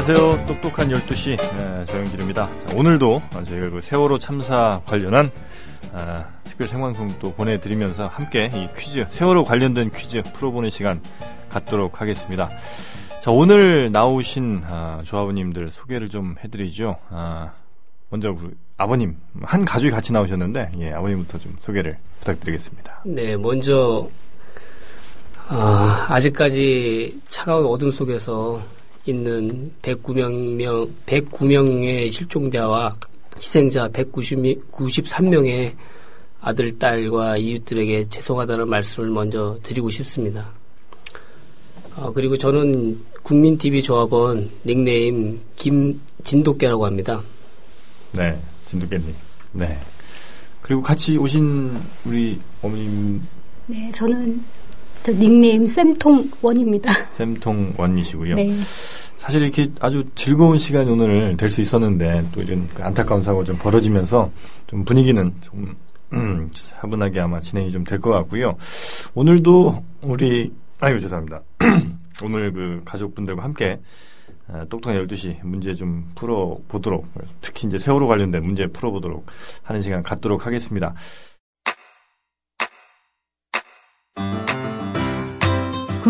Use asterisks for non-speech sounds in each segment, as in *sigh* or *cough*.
안녕하세요. 똑똑한 12시 네, 조영길입니다. 자, 오늘도 저희가 그 세월호 참사 관련한 아, 특별 생방송 또 보내드리면서 함께 이 퀴즈, 세월호 관련된 퀴즈 풀어보는 시간 갖도록 하겠습니다. 자, 오늘 나오신 아, 조합원님들 소개를 좀 해드리죠. 아, 먼저 그 아버님, 한 가족이 같이 나오셨는데, 예, 아버님부터 좀 소개를 부탁드리겠습니다. 네, 먼저, 아, 아직까지 차가운 어둠 속에서 있는 109명, 109명의 실종자와 희생자 193명의 아들, 딸과 이웃들에게 죄송하다는 말씀을 먼저 드리고 싶습니다. 아, 그리고 저는 국민TV 조합원 닉네임 김진도깨라고 합니다. 네, 진도깨님. 네. 그리고 같이 오신 우리 어머님. 네, 저는 저 닉네임 쌤통원입니다. *laughs* 쌤통원이시고요. 네. 사실 이렇게 아주 즐거운 시간이 오늘 될 수 있었는데 또 이런 그 안타까운 사고가 좀 벌어지면서 좀 분위기는 좀 음, 차분하게 아마 진행이 좀 될 것 같고요. 오늘도 우리 아유 죄송합니다. *clears throat* 오늘 그 가족분들과 함께 아, 똑똑한 12시 문제 좀 풀어보도록 특히 이제 세월호 관련된 문제 풀어보도록 하는 시간 갖도록 하겠습니다.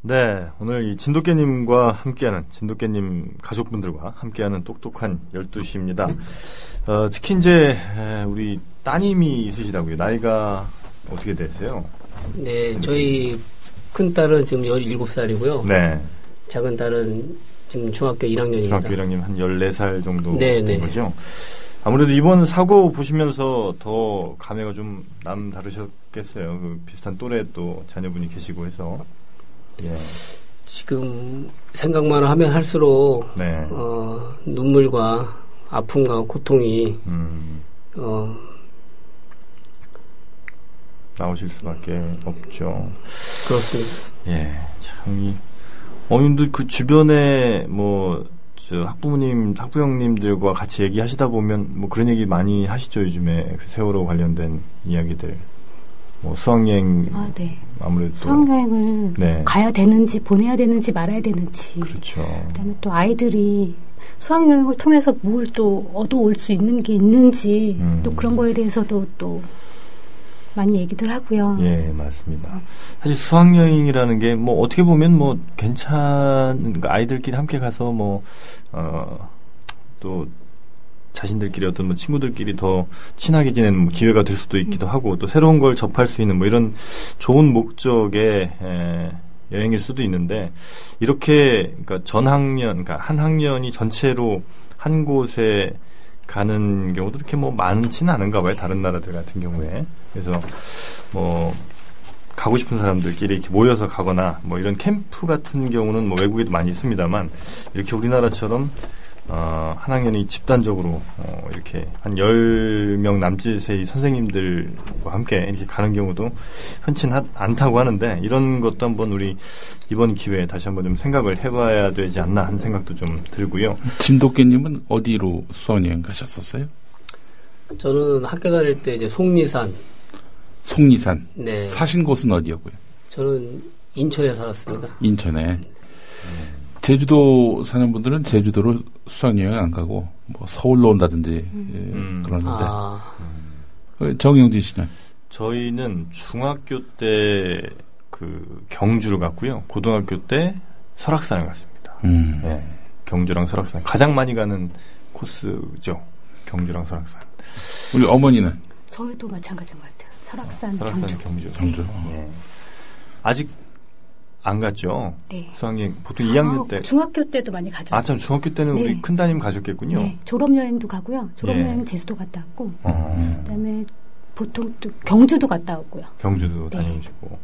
네, 오늘 이 진돗개님과 함께하는 진돗개님 가족분들과 함께하는 똑똑한 12시입니다. 어, 특히 이제 우리 따님이 있으시다고요. 나이가 어떻게 되세요? 네, 저희 큰 딸은 지금 17살이고요. 네. 작은 딸은 지금 중학교 1학년입니다. 중학교 1학년 한 14살 정도 네, 된 네. 거죠. 아무래도 이번 사고 보시면서 더 감회가 좀 남다르셨겠어요. 그 비슷한 또래 또 자녀분이 계시고 해서. 예. 지금 생각만 하면 할수록 네. 어, 눈물과 아픔과 고통이 음. 어, 나오실 수밖에 없죠. 그렇습니다. 예, 참, 이, 어머님도 그 주변에 뭐, 저 학부모님, 학부형님들과 같이 얘기하시다 보면 뭐 그런 얘기 많이 하시죠, 요즘에. 그 세월호 관련된 이야기들. 뭐 수학여행 아, 네. 아무래도 수학여행을 네. 가야 되는지 보내야 되는지 말아야 되는지 그렇죠. 그다음에 또 아이들이 수학여행을 통해서 뭘 또 얻어올 수 있는 게 있는지 음. 또 그런 거에 대해서도 또 많이 얘기들 하고요. 예, 맞습니다. 사실 수학 여행이라는 게 뭐 어떻게 보면 뭐 괜찮은 그러니까 아이들끼리 함께 가서 뭐어또 자신들끼리 어떤 뭐 친구들끼리 더 친하게 지내는 뭐 기회가 될 수도 있기도 음. 하고 또 새로운 걸 접할 수 있는 뭐 이런 좋은 목적의 에, 여행일 수도 있는데 이렇게 그러니까 전 학년 그러니까 한 학년이 전체로 한 곳에 가는 경우도 그렇게 뭐 많지는 않은가 봐요. 다른 나라들 같은 경우에. 그래서 뭐 가고 싶은 사람들끼리 이렇게 모여서 가거나 뭐 이런 캠프 같은 경우는 뭐 외국에도 많이 있습니다만 이렇게 우리나라처럼 어, 한 학년이 집단적으로 어, 이렇게 한 10명 남짓의 선생님들과 함께 이렇게 가는 경우도 흔치는 않다고 하는데 이런 것도 한번 우리 이번 기회에 다시 한번 좀 생각을 해봐야 되지 않나 하는 생각도 좀 들고요. 진돗개님은 어디로 수학여행 가셨었어요? 저는 학교 다닐 때 이제 속리산. 속리산? 네. 사신 곳은 어디였고요? 저는 인천에 살았습니다. 인천에. 네. 제주도 사는 분들은 제주도로 수학여행 안 가고 뭐 서울로 온다든지 음. 예, 음. 그러는데 아. 음. 정영진 씨는 저희는 중학교 때 그 경주를 갔고요 고등학교 때 설악산을 갔습니다. 음. 네, 경주랑 설악산 가장 많이 가는 코스죠 경주랑 설악산. 우리 어머니는 저희도 마찬가지인 것 같아요. 설악산, 설악산 경주. 경주. 경주. 예. 아직 안 갔죠. 네. 수학여행 보통 아, 2학년 때. 중학교 때도 많이 가죠. 아, 참 중학교 때는 네. 우리 큰 따님 가셨겠군요. 네. 졸업 여행도 가고요. 졸업여행 예. 제주도 갔다 왔고. 어. 그다음에 보통 또 경주도 갔다 왔고요. 경주도 네. 다녀오시고.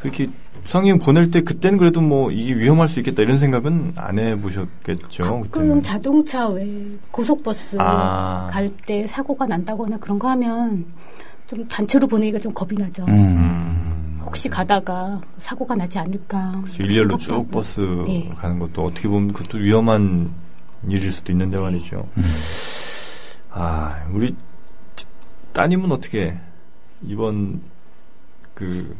그렇게 수학여행 보낼 때 그때는 그래도 뭐 이게 위험할 수 있겠다 이런 생각은 안 해보셨겠죠. 가끔 그때는. 자동차 왜 고속버스 아. 갈때 사고가 난다거나 그런 거 하면 좀 단체로 보내기가 좀 겁이 나죠. 음. 혹시 가다가 사고가 나지 않을까. 그렇죠. 일렬로 쭉 버스 네. 가는 것도 어떻게 보면 그것도 위험한 일일 수도 있는데 말이죠. 음. 아, 우리 따님은 어떻게 이번 그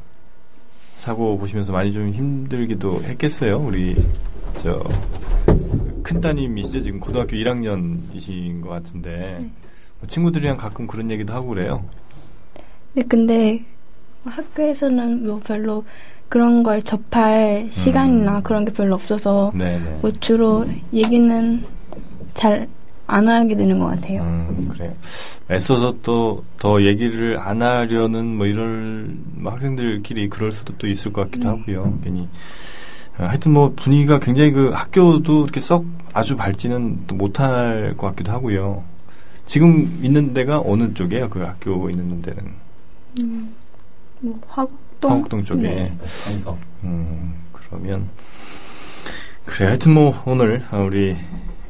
사고 보시면서 많이 좀 힘들기도 했겠어요. 우리 저 큰 따님이시죠. 지금 고등학교 1학년이신 것 같은데 네. 뭐 친구들이랑 가끔 그런 얘기도 하고 그래요. 네, 근데 학교에서는 뭐 별로 그런 걸 접할 시간이나 음. 그런 게 별로 없어서 네네. 뭐 주로 얘기는 잘 안 하게 되는 것 같아요. 음, 그래요. 애써서 또 더 얘기를 안 하려는 뭐 이럴 뭐 학생들끼리 그럴 수도 또 있을 것 같기도 음. 하고요. 괜히 어, 하여튼 뭐 분위기가 굉장히 그 학교도 이렇게 썩 아주 밝지는 또 못할 것 같기도 하고요. 지금 있는 데가 어느 쪽이에요? 그 학교 있는 데는? 음, 뭐 화곡동. 화곡동 쪽에. 네. 항석. 음, 그러면 그래 하여튼 뭐 오늘 우리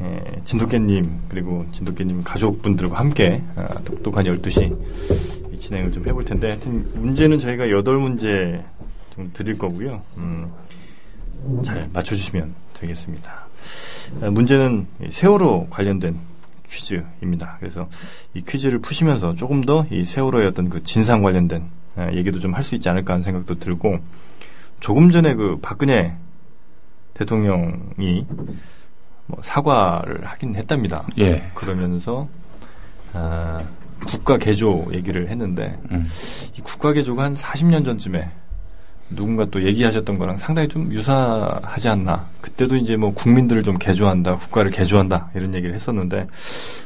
예, 진돗개님 그리고 진돗개님 가족분들과 함께 아, 똑똑한 12시 진행을 좀 해볼 텐데 하여튼 문제는 저희가 8문제 좀 드릴 거고요. 음, 잘 맞춰주시면 되겠습니다. 아, 문제는 세월호 관련된 퀴즈입니다. 그래서 이 퀴즈를 푸시면서 조금 더 이 세월호의 어떤 그 진상 관련된 아, 얘기도 좀 할 수 있지 않을까 하는 생각도 들고 조금 전에 그 박근혜 대통령이 뭐 사과를 하긴 했답니다. 예. 그러면서 아, 국가 개조 얘기를 했는데 음. 이 국가 개조가 한 40년 전쯤에 누군가 또 얘기하셨던 거랑 상당히 좀 유사하지 않나. 그때도 이제 뭐 국민들을 좀 개조한다, 국가를 개조한다 이런 얘기를 했었는데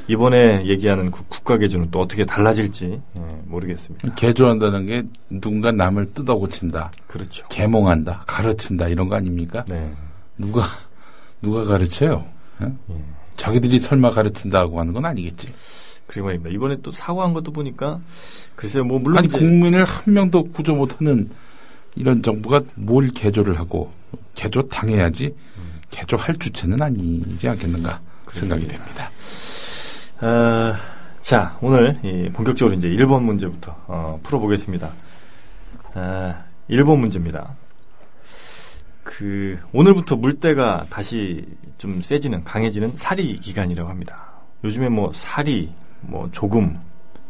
이번에 얘기하는 그 국가 개조는 또 어떻게 달라질지 예, 모르겠습니다. 개조한다는 게 누군가 남을 뜯어고친다, 그렇죠. 계몽한다, 가르친다 이런 거 아닙니까? 네. 누가 누가 가르쳐요? 예? 자기들이 설마 가르친다고 하는 건 아니겠지. 그리고 말입니다. 이번에 또 사과한 것도 보니까 글쎄요, 뭐 물론 아니 국민을 한 명도 구조 못하는 이런 정부가 뭘 개조를 하고 개조 당해야지 음. 개조할 주체는 아니지 않겠는가 그렇습니다. 생각이 됩니다. 어, 자 오늘 본격적으로 이제 1번 문제부터 어, 풀어보겠습니다. 어, 1번 문제입니다. 그 오늘부터 물때가 다시 좀 세지는 강해지는 사리 기간이라고 합니다. 요즘에 뭐 사리, 뭐 조금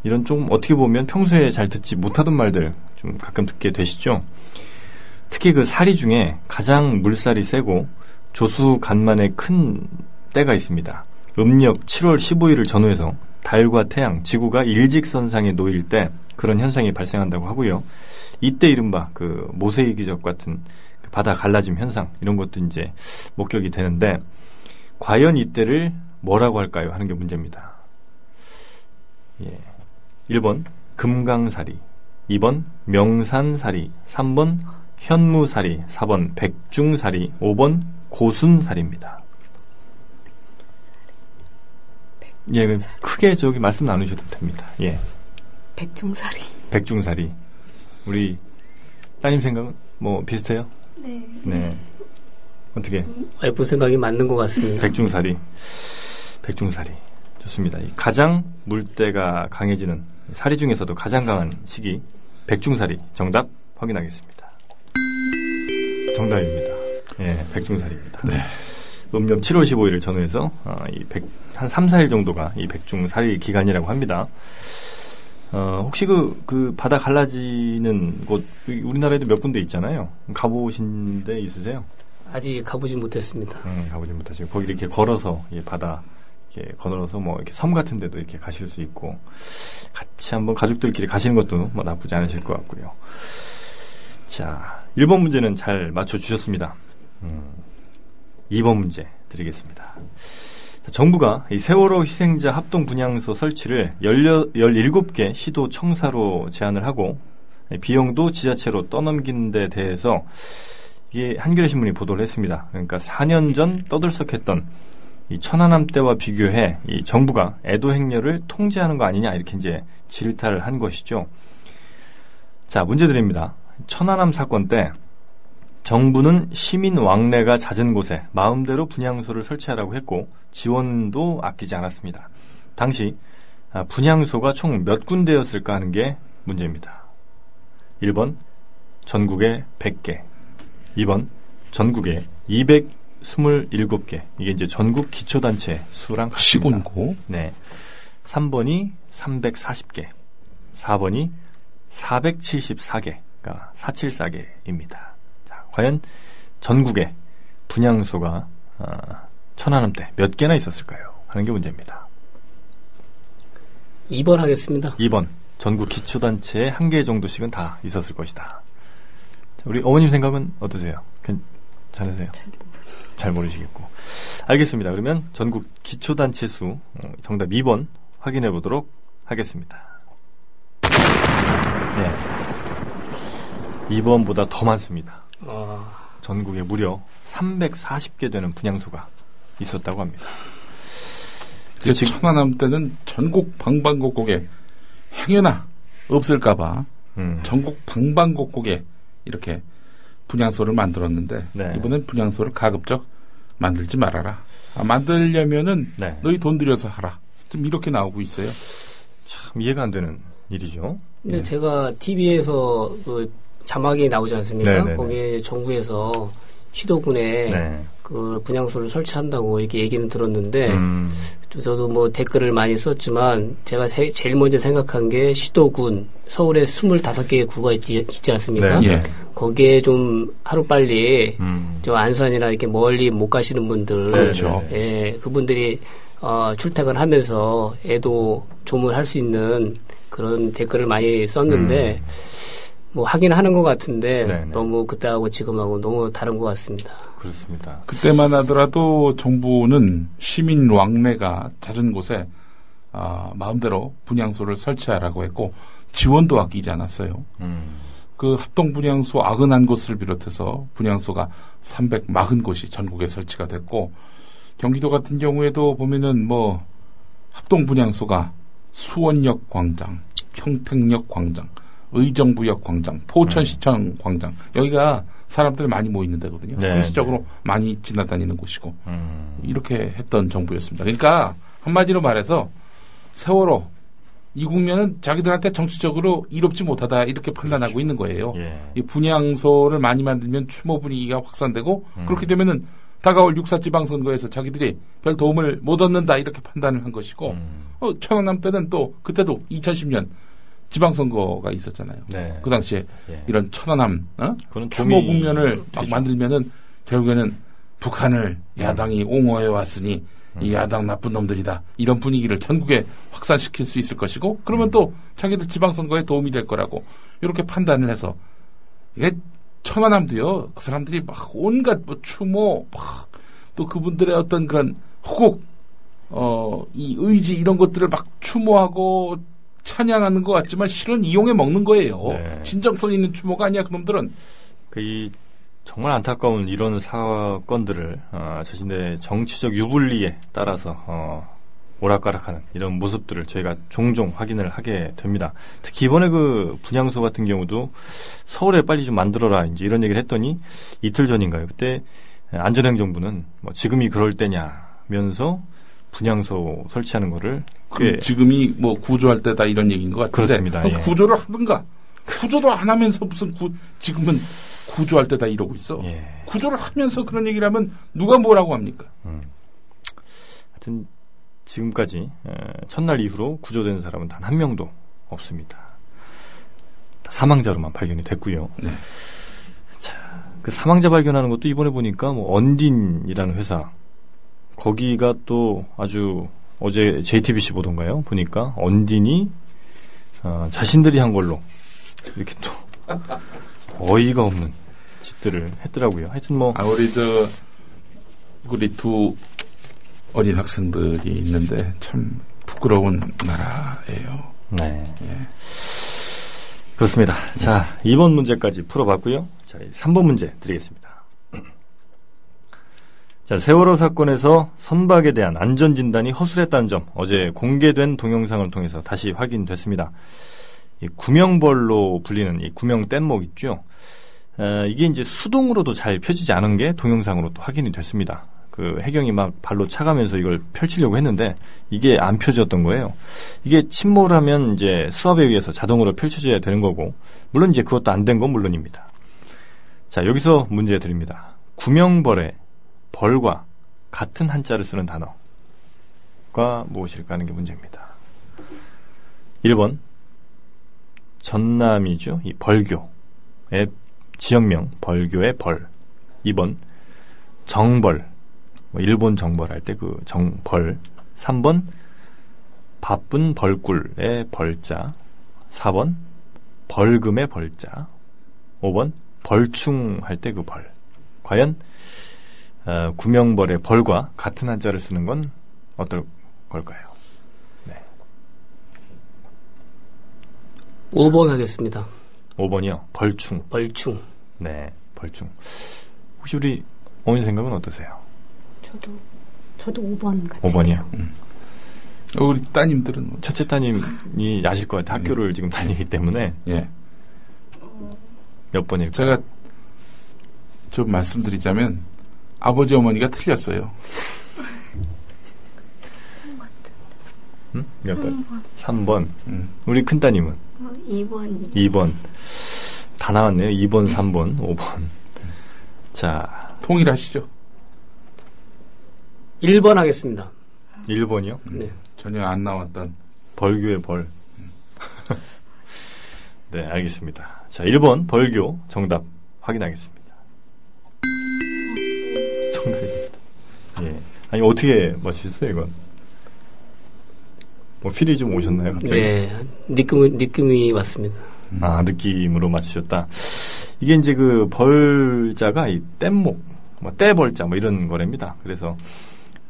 이런 좀 어떻게 보면 평소에 잘 듣지 못하던 말들 좀 가끔 듣게 되시죠. 특히 그 사리 중에 가장 물살이 세고 조수 간만에 큰 때가 있습니다. 음력 7월 15일을 전후해서 달과 태양, 지구가 일직선상에 놓일 때 그런 현상이 발생한다고 하고요. 이때 이른바 그 모세이 기적 같은 그 바다 갈라짐 현상 이런 것도 이제 목격이 되는데 과연 이때를 뭐라고 할까요? 하는 게 문제입니다. 예. 1번 금강사리, 2번 명산사리, 3번 현무사리, 4번 백중사리, 5번 고순사리입니다. 예, 그 크게 저기 말씀 나누셔도 됩니다. 예. 백중사리. 백중사리. 우리 따님 생각은 뭐 비슷해요? 네. 네. 어떻게? 와이프 생각이 맞는 것 같습니다. 백중사리. 백중사리. 좋습니다. 가장 물때가 강해지는 사리 중에서도 가장 강한 시기 백중사리 정답 확인하겠습니다. 정답입니다. 예, 백중사리입니다. 네. 음력 7월 15일을 전후해서 어, 이 백, 한 3, 4일 정도가 이 백중사리 기간이라고 합니다. 어, 혹시 그, 그 바다 갈라지는 곳 우리나라에도 몇 군데 있잖아요. 가보신 데 있으세요? 아직 가보진 못했습니다. 음, 가보진 못하시고 거기 이렇게 걸어서 이 바다 이렇게 걸어서 뭐 이렇게 섬 같은 데도 이렇게 가실 수 있고 같이 한번 가족들끼리 가시는 것도 뭐 나쁘지 않으실 것 같고요. 자, 1번 문제는 잘 맞춰 주셨습니다. 음, 2번 문제 드리겠습니다. 자, 정부가 이 세월호 희생자 합동 분향소 설치를 17개 시도 청사로 제안을 하고 비용도 지자체로 떠넘긴 데 대해서 이게 한겨레 신문이 보도를 했습니다. 그러니까 4년 전 떠들썩했던 이 천안함 때와 비교해 이 정부가 애도 행렬을 통제하는 거 아니냐 이렇게 이제 질타를 한 것이죠. 자, 문제 드립니다. 천안함 사건 때 정부는 시민 왕래가 잦은 곳에 마음대로 분향소를 설치하라고 했고 지원도 아끼지 않았습니다. 당시 아, 분향소가 총 몇 군데였을까 하는 게 문제입니다. 1번 전국에 100개, 2번 전국에 227개. 이게 이제 전국 기초단체 수랑 같습니다. 시군고. 네. 3번이 340개, 4번이 474개, 그러니까 474개입니다. 자, 과연 전국에 분양소가 어, 천안함때 몇 개나 있었을까요? 하는 게 문제입니다. 2번 하겠습니다. 2번. 전국 기초단체에 한 개 정도씩은 다 있었을 것이다. 우리 어머님 생각은 어떠세요? 괜찮으세요? 잘 모르시겠고. 알겠습니다. 그러면 전국 기초단체 수 어, 정답 2번 확인해 보도록 하겠습니다. 네. 2번보다 더 많습니다. 아... 전국에 무려 340개 되는 분양소가 있었다고 합니다. 지금 천안함 때는 전국 방방곡곡에 행여나 없을까봐 음. 전국 방방곡곡에 이렇게 분양소를 만들었는데 네. 이번엔 분양소를 가급적 만들지 말아라. 아, 만들려면은 네. 너희 돈 들여서 하라. 좀 이렇게 나오고 있어요. 참 이해가 안 되는 일이죠. 근데 네. 제가 TV에서 그 자막이 나오지 않습니까? 네네네. 네, 네. 거기에 정부에서 시도군에 네. 그 분양소를 설치한다고 이렇게 얘기는 들었는데 음. 저도 뭐 댓글을 많이 썼지만 제가 세, 제일 먼저 생각한 게 시도군 서울에 25개의 구가 있지, 있지 않습니까? 네. 예. 거기에 좀 하루빨리 음. 저 안산이나 이렇게 멀리 못 가시는 분들 그렇죠. 예, 그분들이 어, 출퇴근하면서 애도 조문할 수 있는 그런 댓글을 많이 썼는데 음. 뭐 하긴 하는 것 같은데 네네. 너무 그때하고 지금하고 너무 다른 것 같습니다. 그렇습니다. 그때만 하더라도 정부는 시민 왕래가 잦은 곳에 아, 마음대로 분양소를 설치하라고 했고 지원도 아끼지 않았어요. 음. 그 합동 분양소 91곳을 비롯해서 분양소가 340 곳이 전국에 설치가 됐고 경기도 같은 경우에도 보면은 뭐 합동 분양소가 수원역 광장, 평택역 광장, 의정부역 광장, 포천시청 네. 광장 여기가 사람들이 많이 모이는 데거든요. 네, 상시적으로 네. 많이 지나다니는 곳이고 음. 이렇게 했던 정부였습니다. 그러니까 한마디로 말해서 세월호 이 국면은 자기들한테 정치적으로 이롭지 못하다 이렇게 판단하고 그렇죠. 있는 거예요. 예. 이 분양소를 많이 만들면 추모 분위기가 확산되고 음. 그렇게 되면은 다가올 육사 지방선거에서 자기들이 별 도움을 못 얻는다 이렇게 판단을 한 것이고 음. 어, 천안함 때는 또 그때도 2010년 지방선거가 있었잖아요. 네. 그 당시에 예. 이런 천안함 어? 추모 국면을 막 만들면은 결국에는 북한을 야당이 옹호해 왔으니 이 음. 야당 나쁜 놈들이다 이런 분위기를 전국에 확산시킬 수 있을 것이고 그러면 음. 또 자기들 지방선거에 도움이 될 거라고 이렇게 판단을 해서 이게 천안함도요 그 사람들이 막 온갖 뭐 추모 막 또 그분들의 어떤 그런 호국 어 이 의지 이런 것들을 막 추모하고 찬양하는 것 같지만 실은 이용해 먹는 거예요. 네. 진정성 있는 추모가 아니야 그놈들은. 그 이 정말 안타까운 이런 사건들을 어, 자신의 정치적 유불리에 따라서 어, 오락가락하는 이런 모습들을 저희가 종종 확인을 하게 됩니다. 특히 이번에 그 분양소 같은 경우도 서울에 빨리 좀 만들어라 이제 이런 얘기를 했더니 이틀 전인가요? 그때 안전행정부는 뭐 지금이 그럴 때냐면서 분양소 설치하는 거를 그 지금이 뭐 구조할 때다 이런 얘기인 것 같은데 그렇습니다. 예. 구조를 하든가 구조도 안 하면서 무슨 구, 지금은 구조할 때다 이러고 있어. 예. 구조를 하면서 그런 얘기를 하면 누가 뭐라고 합니까? 음. 하여튼 지금까지 첫날 이후로 구조된 사람은 단 한 명도 없습니다. 사망자로만 발견이 됐고요. 네. 자, 그 사망자 발견하는 것도 이번에 보니까 뭐 언딘이라는 회사 거기가 또 아주 어제 JTBC 보던가요? 보니까 언딘이 어, 자신들이 한 걸로 이렇게 또 어이가 없는 짓들을 했더라고요. 하여튼 뭐 아, 우리 저 우리 두 어린 학생들이 있는데 참 부끄러운 나라예요. 네. 예. 그렇습니다. 자, 2번 문제까지 풀어봤고요. 자, 3번 문제 드리겠습니다. *clears throat* 자, 세월호 사건에서 선박에 대한 안전진단이 허술했다는 점 어제 공개된 동영상을 통해서 다시 확인됐습니다. 이 구명벌로 불리는 이 구명 뗏목 있죠. 어, 이게 이제 수동으로도 잘 펴지지 않은 게 동영상으로 또 확인이 됐습니다. 그 해경이 막 발로 차가면서 이걸 펼치려고 했는데 이게 안 펴졌던 거예요. 이게 침몰하면 이제 수압에 의해서 자동으로 펼쳐져야 되는 거고 물론 이제 그것도 안 된 건 물론입니다. 자 여기서 문제 드립니다. 구명벌의 벌과 같은 한자를 쓰는 단어가 무엇일까 하는 게 문제입니다. 1번 전남이죠. 이 벌교의 지역명 벌교의 벌. 2번 정벌 뭐 일본 정벌할 때 그 정벌 3번 바쁜 벌꿀의 벌자 4번 벌금의 벌자 5번 벌충 할 때 그 벌. 과연 어, 구명벌의 벌과 같은 한자를 쓰는 건 어떨 걸까요? 네. 5번 하겠습니다. 5번이요. 벌충. 벌충. 네, 벌충. 혹시 우리 어머니 생각은 어떠세요? 저도 저도 5번 같아요. 5번이요. 음. 어, 우리 따님들은 뭐 첫째 따님이 아실 것 같아요. 학교를 예. 지금 다니기 때문에 예. 몇 번일까요? 제가 좀 말씀드리자면 아버지 어머니가 틀렸어요. 응? 몇 번? 3번. 음. 우리 큰 따님은? 어, 2번. 2번. 다 나왔네요. 2번, 3번, 5번. 자. 통일하시죠. 1번 하겠습니다. 1번이요? 음, 네. 전혀 안 나왔던. 벌교의 벌. 네, 알겠습니다. 자, 1번 벌교 정답 확인하겠습니다. 정답입니다. 예. 아니, 어떻게 맞추셨어요, 이건? 뭐, 필이 좀 오셨나요, 갑자기? 네, 느낌, 느낌이 왔습니다. 아, 느낌으로 맞추셨다. 이게 이제 그 벌자가 이 뗏목, 뭐, 떼벌자 뭐 이런 거랍니다. 그래서,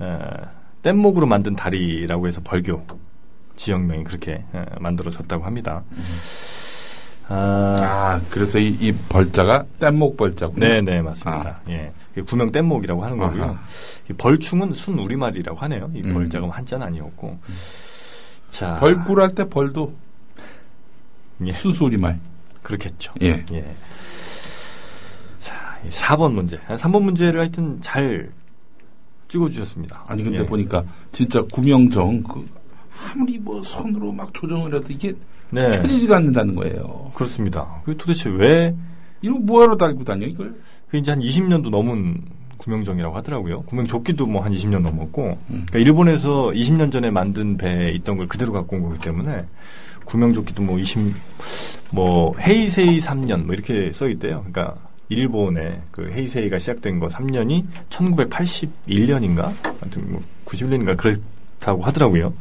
에, 뗏목으로 만든 다리라고 해서 벌교 지역명이 그렇게 에, 만들어졌다고 합니다. 음. 아, 아, 그래서 이, 이 벌자가 뗏목 벌자고. 네, 네, 맞습니다. 아. 예. 구명 뗏목이라고 하는 거고요. 이 벌충은 순 우리말이라고 하네요. 이 음. 벌자가 한자는 아니었고. 음. 자. 벌꿀 할 때 벌도 예. 순수 우리말. 그렇겠죠. 예. 예. 자, 4번 문제. 3번 문제를 하여튼 잘 찍어주셨습니다. 아니, 근데 예. 보니까 진짜 구명정, 그, 아무리 뭐 손으로 막 조정을 해도 이게 네. 펴지지가 않는다는 거예요. 그렇습니다. 그 도대체 왜 이거 뭐하러 달고 다녀 이걸? 그 이제 한 20년도 넘은 구명정이라고 하더라고요. 구명조끼도 뭐 한 20년 넘었고, 음. 그러니까 일본에서 20년 전에 만든 배에 있던 걸 그대로 갖고 온 거기 때문에 구명조끼도 뭐 20, 뭐 헤이세이 3년 뭐 이렇게 써 있대요. 그러니까 일본의 그 헤이세이가 시작된 거 3년이 1981년인가? 아무튼 뭐 91년인가 그렇다고 하더라고요.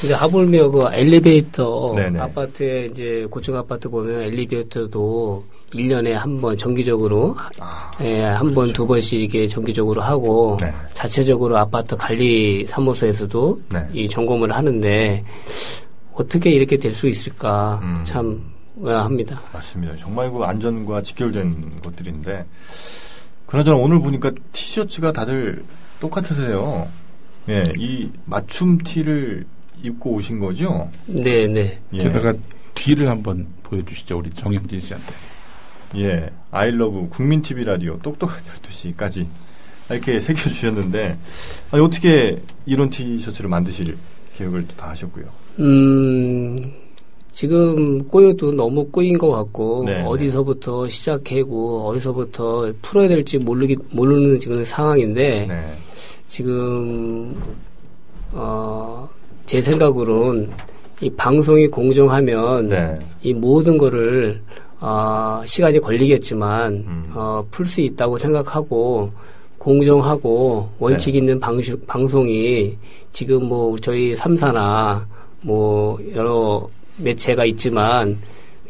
근데 하물며 그 엘리베이터 네네. 아파트에 이제 고층 아파트 보면 엘리베이터도 1년에 한 번 정기적으로 아, 예, 한 번, 두 번씩 이렇게 정기적으로 하고 네. 자체적으로 아파트 관리 사무소에서도 네. 이 점검을 하는데 어떻게 이렇게 될 수 있을까 음. 참 합니다. 맞습니다. 정말 그 안전과 직결된 것들인데 그나저나 오늘 보니까 티셔츠가 다들 똑같으세요. 예, 이 맞춤 티를 입고 오신 거죠? 네, 네. 예. 게다가 뒤를 한번 보여주시죠, 우리 정영진 씨한테. 예, 아이러브 국민 TV 라디오 똑똑한 12시까지 이렇게 새겨 주셨는데 아니, 어떻게 이런 티셔츠를 만드실 계획을 또 다 하셨고요? 음, 지금 꼬여도 너무 꼬인 것 같고 네, 네. 어디서부터 시작하고 어디서부터 풀어야 될지 모르기 모르는 지금 상황인데 네. 지금 어, 제 생각으로는 이 방송이 공정하면 네. 이 모든 거를 어, 시간이 걸리겠지만 음. 어, 풀 수 있다고 생각하고 공정하고 원칙 네. 있는 방시, 방송이 지금 뭐 저희 삼사나 뭐 여러 매체가 있지만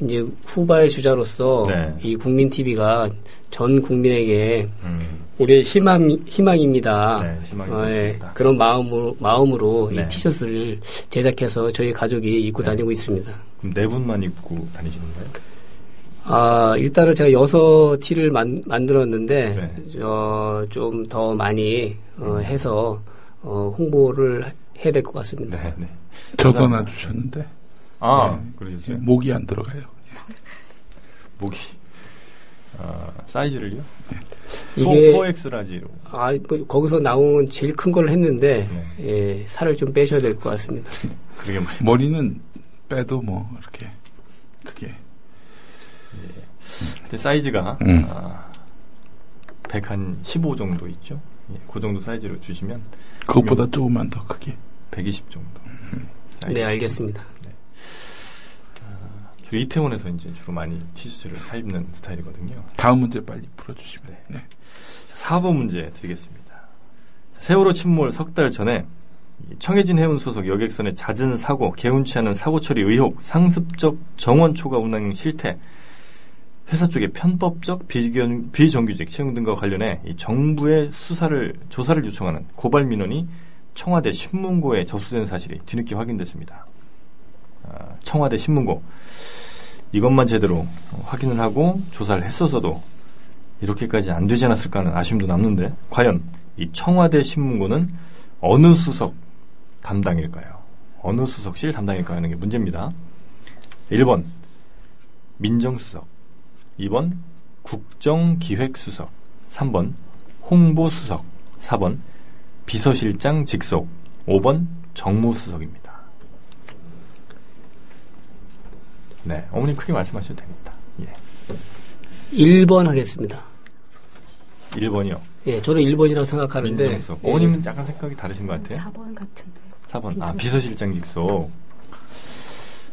이제 후발 주자로서 네. 이 국민 TV가 전 국민에게 음. 우리의 희망, 희망입니다. 네. 어, 예, 그런 마음으로, 마음으로 네. 이 티셔츠를 제작해서 저희 가족이 입고 네. 다니고 있습니다. 그럼 네 분만 입고 다니시는 거예요? 아, 일단은 제가 여섯 티를 만, 만들었는데, 네. 어, 좀 더 많이, 어, 음. 해서, 어, 홍보를 해야 될 것 같습니다. 네, 네. 저도 하나 주셨는데. 아, 네. 그러셨어요? 목이 안 들어가요. 목이. 아, 사이즈를요? 네. 이게 4, x 라지로. 아, 뭐 거기서 나온 제일 큰 걸 했는데 네. 예, 살을 좀 빼셔야 될 것 같습니다. 그러게 말이야. 머리는 빼도 뭐 이렇게. 예. 사이즈가 음. 아, 115 정도 있죠. 예, 그 정도 사이즈로 주시면 그것보다 조금만 더 크게. 120 정도. 음. 네, 알겠습니다. 네. 아, 주로 이태원에서 이제 주로 많이 티셔츠를 사 입는 스타일이거든요. 다음 문제 빨리 풀어주시면. 네. 네. 4번 문제 드리겠습니다. 세월호 침몰 석 달 전에 청해진 해운 소속 여객선의 잦은 사고, 개운치 않은 사고 처리 의혹, 상습적 정원 초과 운항 실태, 회사 쪽의 편법적 비견, 비정규직 채용 등과 관련해 정부의 수사를 조사를 요청하는 고발 민원이 청와대 신문고에 접수된 사실이 뒤늦게 확인됐습니다. 아, 청와대 신문고 이것만 제대로 확인을 하고 조사를 했어서도 이렇게까지 안 되지 않았을까 하는 아쉬움도 남는데 과연 이 청와대 신문고는 어느 수석 담당일까요? 어느 수석실 담당일까요? 하는 게 문제입니다. 1번 민정수석 2번 국정기획수석 3번 홍보수석 4번 비서실장 직속 5번 정무수석입니다. 네, 어머님 크게 말씀하셔도 됩니다. 예. 1번 하겠습니다. 1번이요? 예, 저는 1번이라고 생각하는데. 민정수석. 예. 어머님은 약간 생각이 다르신 것 같아요. 4번 같은데. 4번. 아, 비서실장 직속.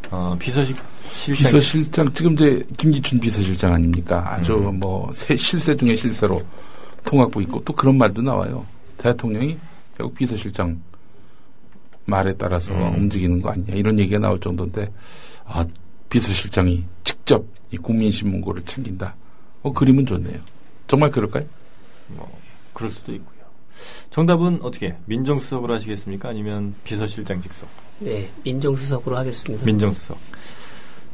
어, 비서실, 실장. 비서실장, 지금 이제 김기춘 비서실장 아닙니까? 아주 음. 뭐, 세, 실세 중에 실세로 통하고 있고 또 그런 말도 나와요. 대통령이 결국 비서실장 말에 따라서 음. 움직이는 거 아니냐 이런 얘기가 나올 정도인데 아 비서실장이 직접 이 국민신문고를 챙긴다. 어 그림은 좋네요. 정말 그럴까요? 뭐 그럴 수도 있고요. 정답은 어떻게 민정수석으로 하시겠습니까? 아니면 비서실장 직속? 네, 민정수석으로 하겠습니다. 민정수석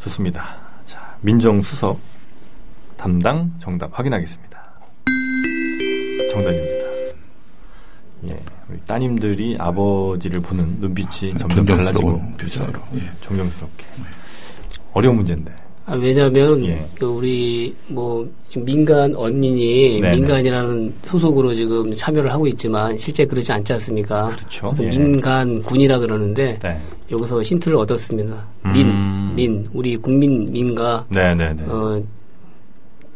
좋습니다. 자, 민정수석 담당 정답 확인하겠습니다. 정답입니다. 예, 우리 따님들이 아버지를 보는 눈빛이 점점 달라지고 비싸로 예. 존경스럽게 어려운 문제인데. 아, 왜냐하면 예. 그 우리 뭐 지금 민간 언니니 네네. 민간이라는 소속으로 지금 참여를 하고 있지만 실제 그러지 않지 않습니까? 그렇죠. 예. 민간 군이라 그러는데 네. 여기서 힌트를 얻었습니다. 민, 음. 민, 우리 국민 민가 네네네. 어,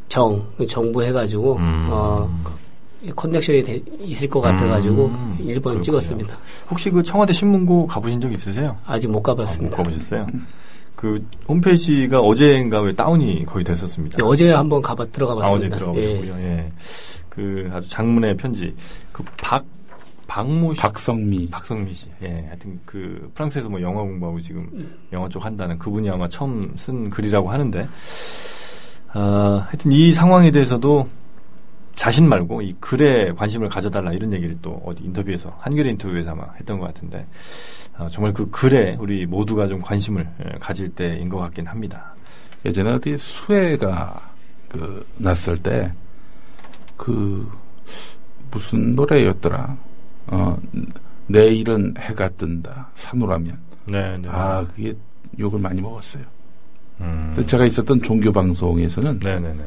정 정부 해가지고 음. 어, 커넥션이 되, 있을 것 같아가지고 음, 1번 그렇군요. 찍었습니다. 혹시 그 청와대 신문고 가보신 적 있으세요? 아직 못 가봤습니다. 아, 못 가보셨어요? 그 홈페이지가 어제인가 왜 다운이 거의 됐었습니다. 네, 어제 한번 가봐 들어가 봤습니다. 아, 어제 들어가 보셨고요. 예. 예. 그 아주 장문의 편지. 그박 박모 씨, 박성미, 박성미 씨. 예, 하여튼 그 프랑스에서 뭐 영어 공부하고 지금 영어 쪽 한다는 그분이 아마 처음 쓴 글이라고 하는데, 아, 하여튼 이 상황에 대해서도 자신 말고 이 글에 관심을 가져달라 이런 얘기를 또 어디 인터뷰에서 한겨레 인터뷰에서 아마 했던 것 같은데 어, 정말 그 글에 우리 모두가 좀 관심을 예, 가질 때인 것 같긴 합니다. 예전에 어디 수해가 그 났을 때 그 무슨 노래였더라. 어 내일은 해가 뜬다. 산호라면. 네, 네. 아 그게 욕을 많이 먹었어요. 음. 제가 있었던 종교 방송에서는 네, 네, 네.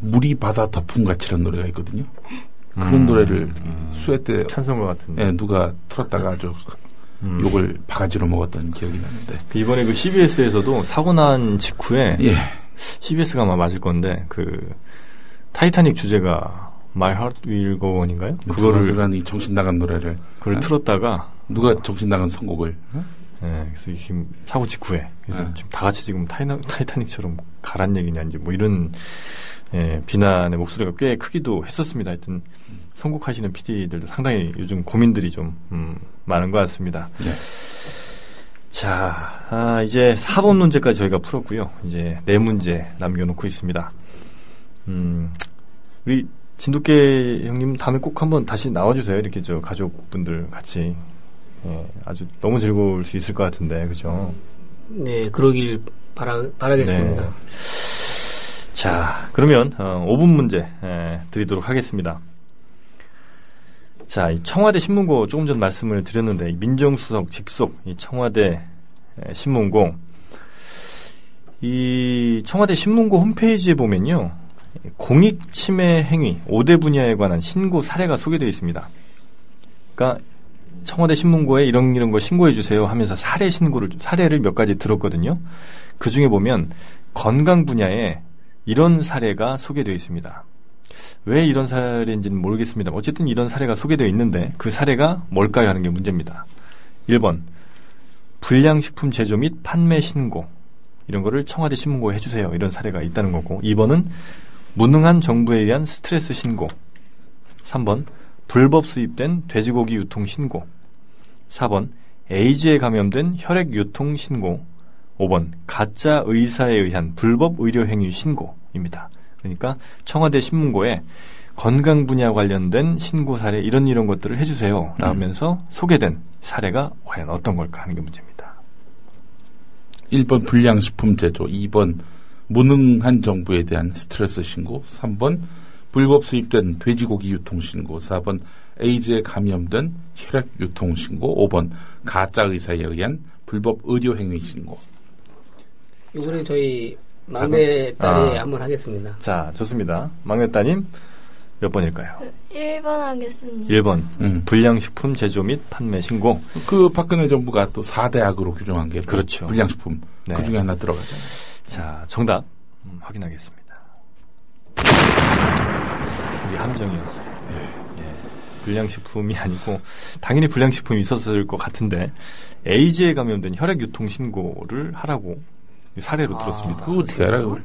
물이 바다 덮은 같이라는 노래가 있거든요. 그런 음, 노래를 음. 수해 때 찬송가 같은 예, 누가 틀었다가 아주 음. 욕을 바가지로 먹었던 기억이 나는데 이번에 그 CBS에서도 사고 난 직후에 예. CBS가 아마 맞을 건데 그 타이타닉 주제가 My Heart Will Go On인가요? 그거를 이 정신 나간 노래를 그걸 어? 틀었다가 누가 정신 나간 선곡을 어? 네, 그래서 지금 사고 직후에 그래서 네. 지금 다 같이 지금 타이나, 타이타닉처럼 가란 얘기냐 이제 뭐 이런 예, 비난의 목소리가 꽤 크기도 했었습니다. 하여튼 선곡하시는 PD들도 상당히 요즘 고민들이 좀 음, 많은 것 같습니다. 네. 자, 아, 이제 4번 문제까지 저희가 풀었고요. 이제 네 문제 남겨놓고 있습니다. 음, 우리 진돗개 형님 다음에 꼭 한번 다시 나와주세요. 이렇게 저 가족분들 같이 예, 아주 너무 즐거울 수 있을 것 같은데, 그죠? 네, 그러길 바라, 바라겠습니다. 네. 자, 그러면 어, 5분 문제 에, 드리도록 하겠습니다. 자, 이 청와대 신문고 조금 전 말씀을 드렸는데 민정수석 직속 이 청와대 에, 신문고 이 청와대 신문고 홈페이지에 보면요. 공익 침해 행위 5대 분야에 관한 신고 사례가 소개되어 있습니다. 그러니까 청와대 신문고에 이런 이런 거 신고해 주세요 하면서 사례 신고를 사례를 몇 가지 들었거든요. 그 중에 보면 건강 분야에 이런 사례가 소개되어 있습니다. 왜 이런 사례인지는 모르겠습니다. 어쨌든 이런 사례가 소개되어 있는데 그 사례가 뭘까요 하는 게 문제입니다. 1번 불량식품 제조 및 판매 신고 이런 거를 청와대 신문고에 해주세요. 이런 사례가 있다는 거고 2번은 무능한 정부에 의한 스트레스 신고 3번 불법 수입된 돼지고기 유통 신고 4번 에이즈에 감염된 혈액 유통 신고 5번 가짜 의사에 의한 불법 의료 행위 신고입니다. 그러니까 청와대 신문고에 건강 분야 관련된 신고 사례 이런 이런 것들을 해주세요. 라면서 음. 소개된 사례가 과연 어떤 걸까 하는 게 문제입니다. 1번 불량식품 제조, 2번 무능한 정부에 대한 스트레스 신고, 3번 불법 수입된 돼지고기 유통 신고, 4번 에이즈에 감염된 혈액 유통 신고, 5번 가짜 의사에 의한 불법 의료 행위 신고. 이번에 저희 막내 딸이 아. 한번 하겠습니다. 자, 좋습니다. 막내 따님 몇 번일까요? 1번 하겠습니다. 1번. 음. 불량식품 제조 및 판매 신고. 그 박근혜 정부가 또 4대 악으로 규정한 게 그렇죠. 불량식품. 네. 그 중에 하나 들어가잖아요. 자, 정답 음, 확인하겠습니다. 이게 함정이었어요. 네. 네. 불량식품이 아니고 당연히 불량식품이 있었을 것 같은데 에이즈에 감염된 혈액 유통 신고를 하라고 사례로 아, 들었습니다. 그거 어떻게 알아요?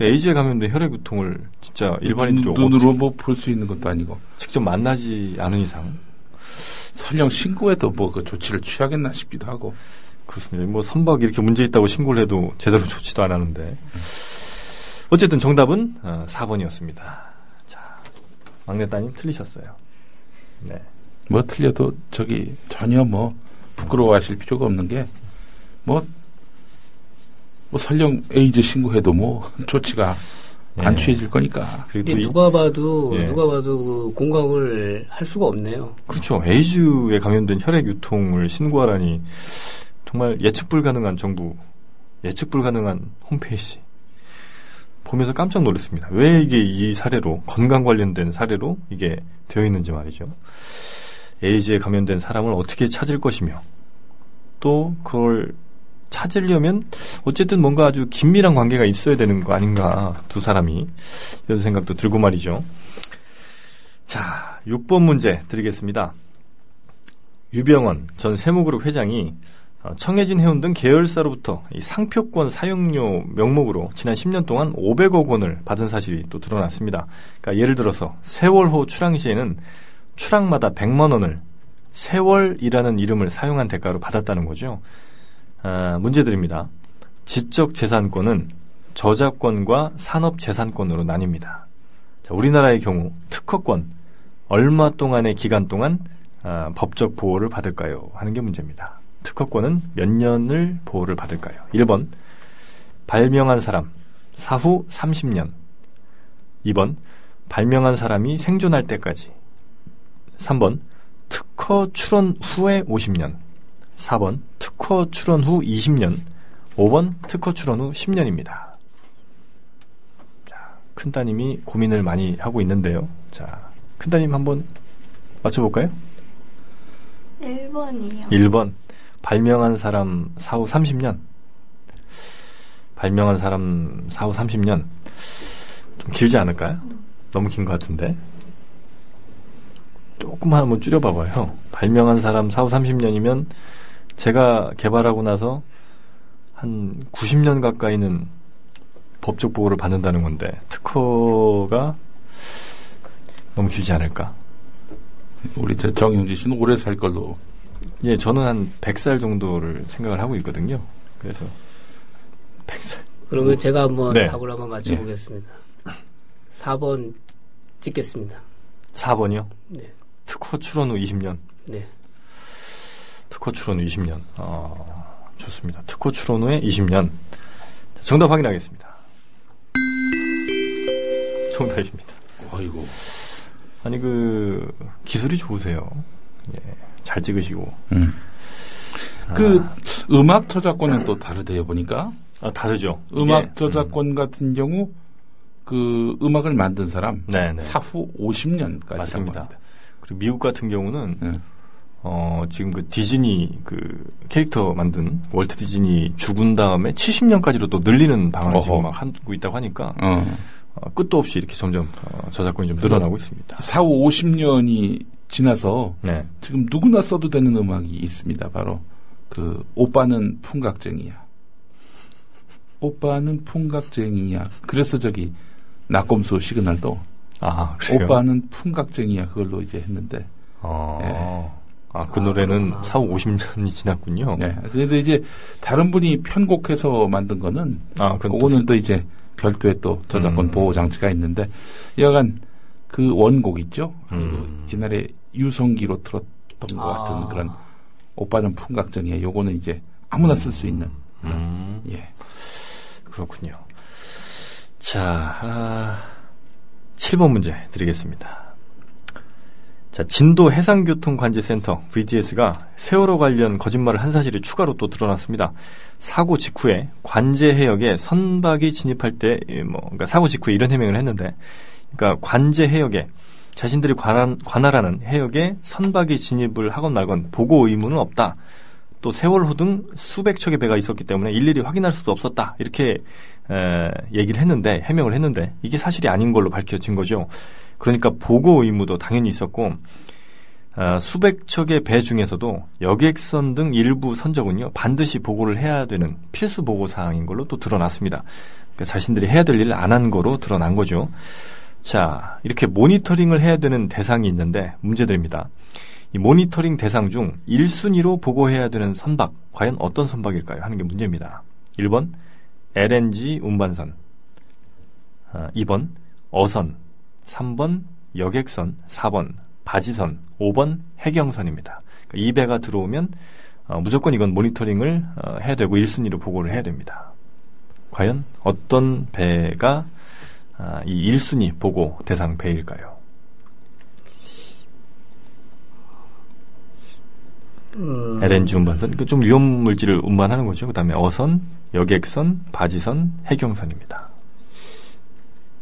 에이즈에 감염된 혈액 유통을 진짜 일반인들이 눈, 으로 뭐 볼 수 있는 것도 아니고 직접 만나지 않은 이상 설령 신고해도 뭐 그 조치를 취하겠나 싶기도 하고 그렇습니다. 뭐 선박 이렇게 문제 있다고 신고를 해도 제대로 조치도 안 하는데 어쨌든 정답은 어, 4번이었습니다. 자 막내 따님 틀리셨어요. 네. 뭐 틀려도 저기 전혀 뭐 부끄러워하실 필요가 없는 게 뭐 뭐 설령 에이즈 신고해도 뭐 *laughs* 조치가 예. 안 취해질 거니까. 근데 누가 봐도 예. 누가 봐도 그 공감을 할 수가 없네요. 그렇죠. 에이즈에 감염된 혈액 유통을 신고하라니 정말 예측 불가능한 정부, 예측 불가능한 홈페이지 보면서 깜짝 놀랐습니다. 왜 이게 이 사례로 건강 관련된 사례로 이게 되어 있는지 말이죠. 에이즈에 감염된 사람을 어떻게 찾을 것이며 또 그걸 찾으려면 어쨌든 뭔가 아주 긴밀한 관계가 있어야 되는 거 아닌가 두 사람이 이런 생각도 들고 말이죠. 자, 6번 문제 드리겠습니다. 유병원 전 세무그룹 회장이 어, 청해진 해운 등 계열사로부터 상표권 사용료 명목으로 지난 10년 동안 500억 원을 받은 사실이 또 드러났습니다. 그러니까 예를 들어서 세월호 출항 시에는 출항마다 100만 원을 세월이라는 이름을 사용한 대가로 받았다는 거죠. 아, 문제 드립니다. 지적 재산권은 저작권과 산업 재산권으로 나뉩니다. 자, 우리나라의 경우 특허권 얼마 동안의 기간 동안 아, 법적 보호를 받을까요? 하는 게 문제입니다. 특허권은 몇 년을 보호를 받을까요? 1번 발명한 사람 사후 30년 2번 발명한 사람이 생존할 때까지 3번 특허 출원 후에 50년 4번 특허 출원 후 20년, 5번 특허 출원 후 10년입니다. 자, 큰 따님이 고민을 많이 하고 있는데요. 자, 큰 따님 한번 맞춰볼까요? 1번이요. 1번. 발명한 사람 사후 30년. 발명한 사람 사후 30년. 좀 길지 않을까요? 너무 긴 것 같은데. 조금만 한번 줄여봐봐요. 발명한 사람 사후 30년이면 제가 개발하고 나서 한 90년 가까이는 법적 보호를 받는다는 건데 특허가 너무 길지 않을까? 우리 정영지 씨는 오래 살 걸로. 예, 저는 한 100살 정도를 생각을 하고 있거든요. 그래서 100살. 그러면 제가 한번 네. 답을 한번 맞춰 보겠습니다. 네. 4번 찍겠습니다. 4번이요? 네. 특허 출원 후 20년. 네. 특허 출원 후 20년. 어, 좋습니다. 특허 출원 후에 20년. 정답 확인하겠습니다. 정답입니다. 아이고. 아니 그 기술이 좋으세요. 예, 잘 찍으시고. 음. 아. 그 음악 저작권은 또 다르대요 보니까. 아 다르죠. 음악 저작권 음. 같은 경우 그 음악을 만든 사람 네네. 네. 사후 50년까지 맞습니다. 그리고 미국 같은 경우는 네. 어, 지금 그 디즈니 그 캐릭터 만든 월트 디즈니 죽은 다음에 70년까지로 또 늘리는 방안을 어허. 지금 막 하고 있다고 하니까 어. 어, 끝도 없이 이렇게 점점 어, 저작권이 좀 늘어나고 있습니다. 4, 5, 50년이 지나서 네. 지금 누구나 써도 되는 음악이 있습니다. 바로 그 오빠는 풍각쟁이야. 오빠는 풍각쟁이야. 그래서 저기 낙검수 시그널도 아, 오빠는 풍각쟁이야. 그걸로 이제 했는데. 어. 네. 아, 그 노래는 아, 4, 50년이 지났군요. 네. 그런데 이제 다른 분이 편곡해서 만든 거는 아, 그거는 또 이제 별도의 또 저작권 음. 보호 장치가 있는데 여간 그 원곡 있죠. 음. 그 옛날에 유성기로 틀었던 것 같은 아. 그런 오빠는 풍각정이에 요거는 이제 아무나 쓸 수 있는 그런 음. 예. 그렇군요. 자, 아, 7번 문제 드리겠습니다. 자, 진도 해상교통관제센터 VDS가 세월호 관련 거짓말을 한 사실이 추가로 또 드러났습니다. 사고 직후에 관제 해역에 선박이 진입할 때, 뭐, 그러니까 사고 직후에 이런 해명을 했는데, 그러니까 관제 해역에 자신들이 관할, 관할하는 해역에 선박이 진입을 하건 말건 보고 의무는 없다. 또 세월호 등 수백 척의 배가 있었기 때문에 일일이 확인할 수도 없었다. 이렇게 에, 얘기를 했는데 해명을 했는데 이게 사실이 아닌 걸로 밝혀진 거죠. 그러니까 보고 의무도 당연히 있었고 어, 수백 척의 배 중에서도 여객선 등 일부 선적은요 반드시 보고를 해야 되는 필수 보고 사항인 걸로 또 드러났습니다. 그러니까 자신들이 해야 될 일을 안 한 거로 드러난 거죠. 자 이렇게 모니터링을 해야 되는 대상이 있는데 문제드립니다. 이 모니터링 대상 중 1순위로 보고해야 되는 선박 과연 어떤 선박일까요? 하는 게 문제입니다. 1번 LNG 운반선 2번 어, 어선 3번 여객선, 4번 바지선, 5번 해경선입니다. 그러니까 이 배가 들어오면 어, 무조건 이건 모니터링을 어, 해야 되고 1순위로 보고를 해야 됩니다. 과연 어떤 배가 아, 이 1순위 보고 대상 배일까요? 음. LNG 운반선, 그좀 위험 물질을 운반하는 거죠. 그 다음에 어선, 여객선, 바지선, 해경선입니다.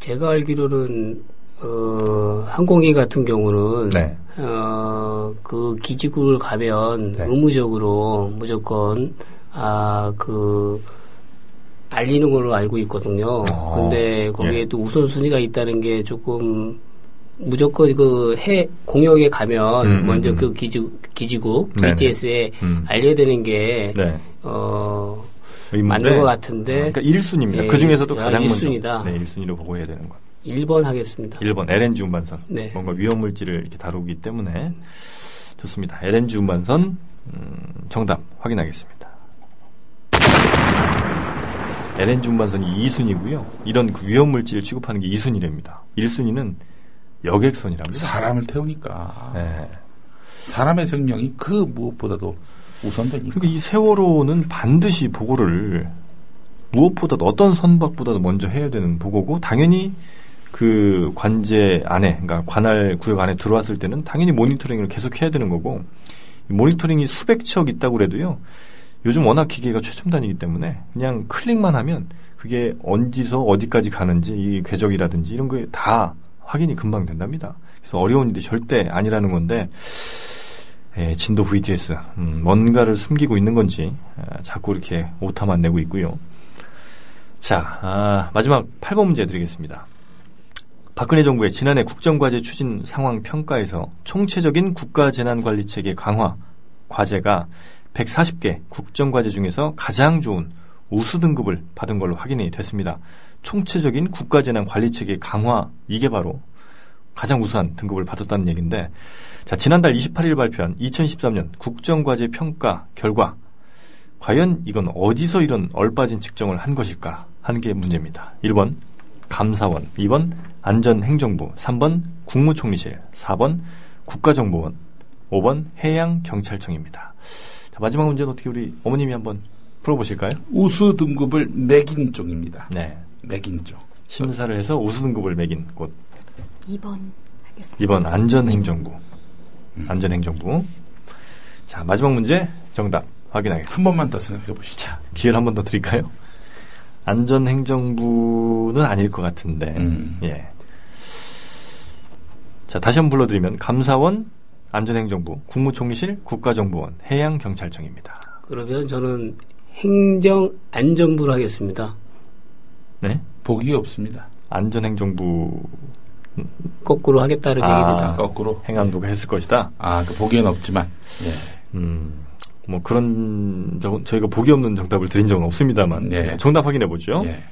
제가 알기로는 어, 항공기 같은 경우는 네. 어, 그 기지국을 가면 네. 의무적으로 무조건 아 그 알리는 걸로 알고 있거든요. 어, 근데 거기에 예. 또 우선순위가 있다는 게 조금 무조건 그 해 공역에 가면 음, 음 먼저 음, 그 기지 기지국 BTS에 음. 알려야 되는 게 네. 어. 맞는 것 같은데. 아, 그러니까 1순위입니다. 예, 그 중에서도 가장 1순위다. 먼저 네, 1순위로 보고 해야 되는 것. 1번 하겠습니다. 1번 LNG 운반선. 네. 뭔가 위험 물질을 이렇게 다루기 때문에 좋습니다. LNG 운반선 음, 정답 확인하겠습니다. LNG 운반선이 2순위고요. 이런 그 위험 물질을 취급하는 게 2순위랍니다. 1순위는 여객선이랍니다. 사람을 태우니까. 네. 사람의 생명이 그 무엇보다도 우선되니까. 그러니까 이 세월호는 반드시 보고를 무엇보다도 어떤 선박보다도 먼저 해야 되는 보고고 당연히 그 관제 안에, 그러니까 관할 구역 안에 들어왔을 때는 당연히 모니터링을 계속 해야 되는 거고, 모니터링이 수백 척 있다고 그래도요, 요즘 워낙 기계가 최첨단이기 때문에 그냥 클릭만 하면 그게 언제서 어디까지 가는지, 이 궤적이라든지 이런 거다 확인이 금방 된답니다. 그래서 어려운 일이 절대 아니라는 건데, 예, 진도 VTS, 음, 뭔가를 숨기고 있는 건지, 아, 자꾸 이렇게 오타만 내고 있고요. 자, 아, 마지막 8번 문제 드리겠습니다. 박근혜 정부의 지난해 국정과제 추진 상황 평가에서 총체적인 국가재난관리체계 강화 과제가 140개 국정과제 중에서 가장 좋은 우수 등급을 받은 걸로 확인이 됐습니다. 총체적인 국가재난 관리 체계 강화 이게 바로 가장 우수한 등급을 받았다는 얘기인데 자 지난달 28일 발표한 2013년 국정과제 평가 결과 과연 이건 어디서 이런 얼빠진 측정을 한 것일까 하는 게 문제입니다. 1번 감사원, 2번 안전행정부, 3번 국무총리실, 4번 국가정보원, 5번 해양경찰청입니다. 자, 마지막 문제는 어떻게 우리 어머님이 한번 풀어보실까요? 우수 등급을 매긴 쪽입니다. 네. 매긴 쪽. 심사를 해서 우수 등급을 매긴 곳. 2번 하겠습니다. 2번 안전행정부. 음. 안전행정부. 자, 마지막 문제 정답 확인하겠습니다. 한 번만 더 생각해 보시죠. 기회를 한 번 더 드릴까요? 안전행정부는 아닐 것 같은데. 음. 예. 자, 다시 한번 불러드리면 감사원, 안전행정부, 국무총리실, 국가정보원, 해양경찰청입니다. 그러면 저는 행정안전부를 하겠습니다. 네? 복이 없습니다. 안전행정부 거꾸로 하겠다는 아, 얘기입니다. 거꾸로 행안부가 했을 것이다. 아, 그 보기엔 없지만. 예. 음, 뭐 그런 적, 저희가 보기 없는 정답을 드린 적은 없습니다만 예. 정답 확인해 보죠. 예.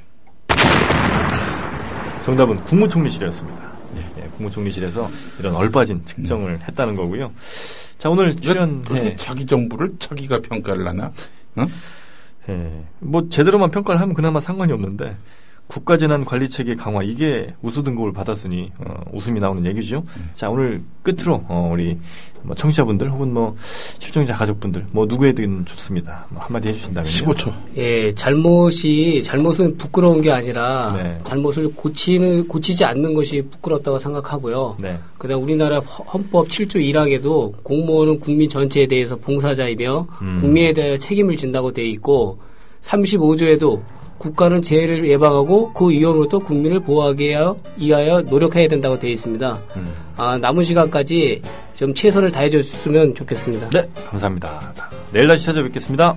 정답은 국무총리실이었습니다. 예. 예. 국무총리실에서 이런 얼빠진 측정을 음. 했다는 거고요. 자 오늘 출연 해 자기 정부를 자기가 평가를 하나? 응? 예. 뭐 제대로만 평가를 하면 그나마 상관이 없는데 국가재난관리체계 강화 이게 우수 등급을 받았으니 어, 웃음이 나오는 얘기죠. 음. 자 오늘 끝으로 어, 우리 뭐 청취자분들 혹은 뭐 실종자 가족분들 뭐 누구에든 좋습니다. 뭐 한마디 해주신다면요. 15초. 예, 잘못이 잘못은 부끄러운 게 아니라 네. 잘못을 고치는 고치지 않는 것이 부끄럽다고 생각하고요. 네. 그다음 우리나라 헌법 7조 1항에도 공무원은 국민 전체에 대해서 봉사자이며 음. 국민에 대해 책임을 진다고 되어 있고 35조에도 국가는 재해를 예방하고 그 위험으로부터 국민을 보호하기 위하여 노력해야 된다고 되어 있습니다. 음. 아, 남은 시간까지 좀 최선을 다해 줬으면 좋겠습니다. 네, 감사합니다. 내일 다시 찾아뵙겠습니다.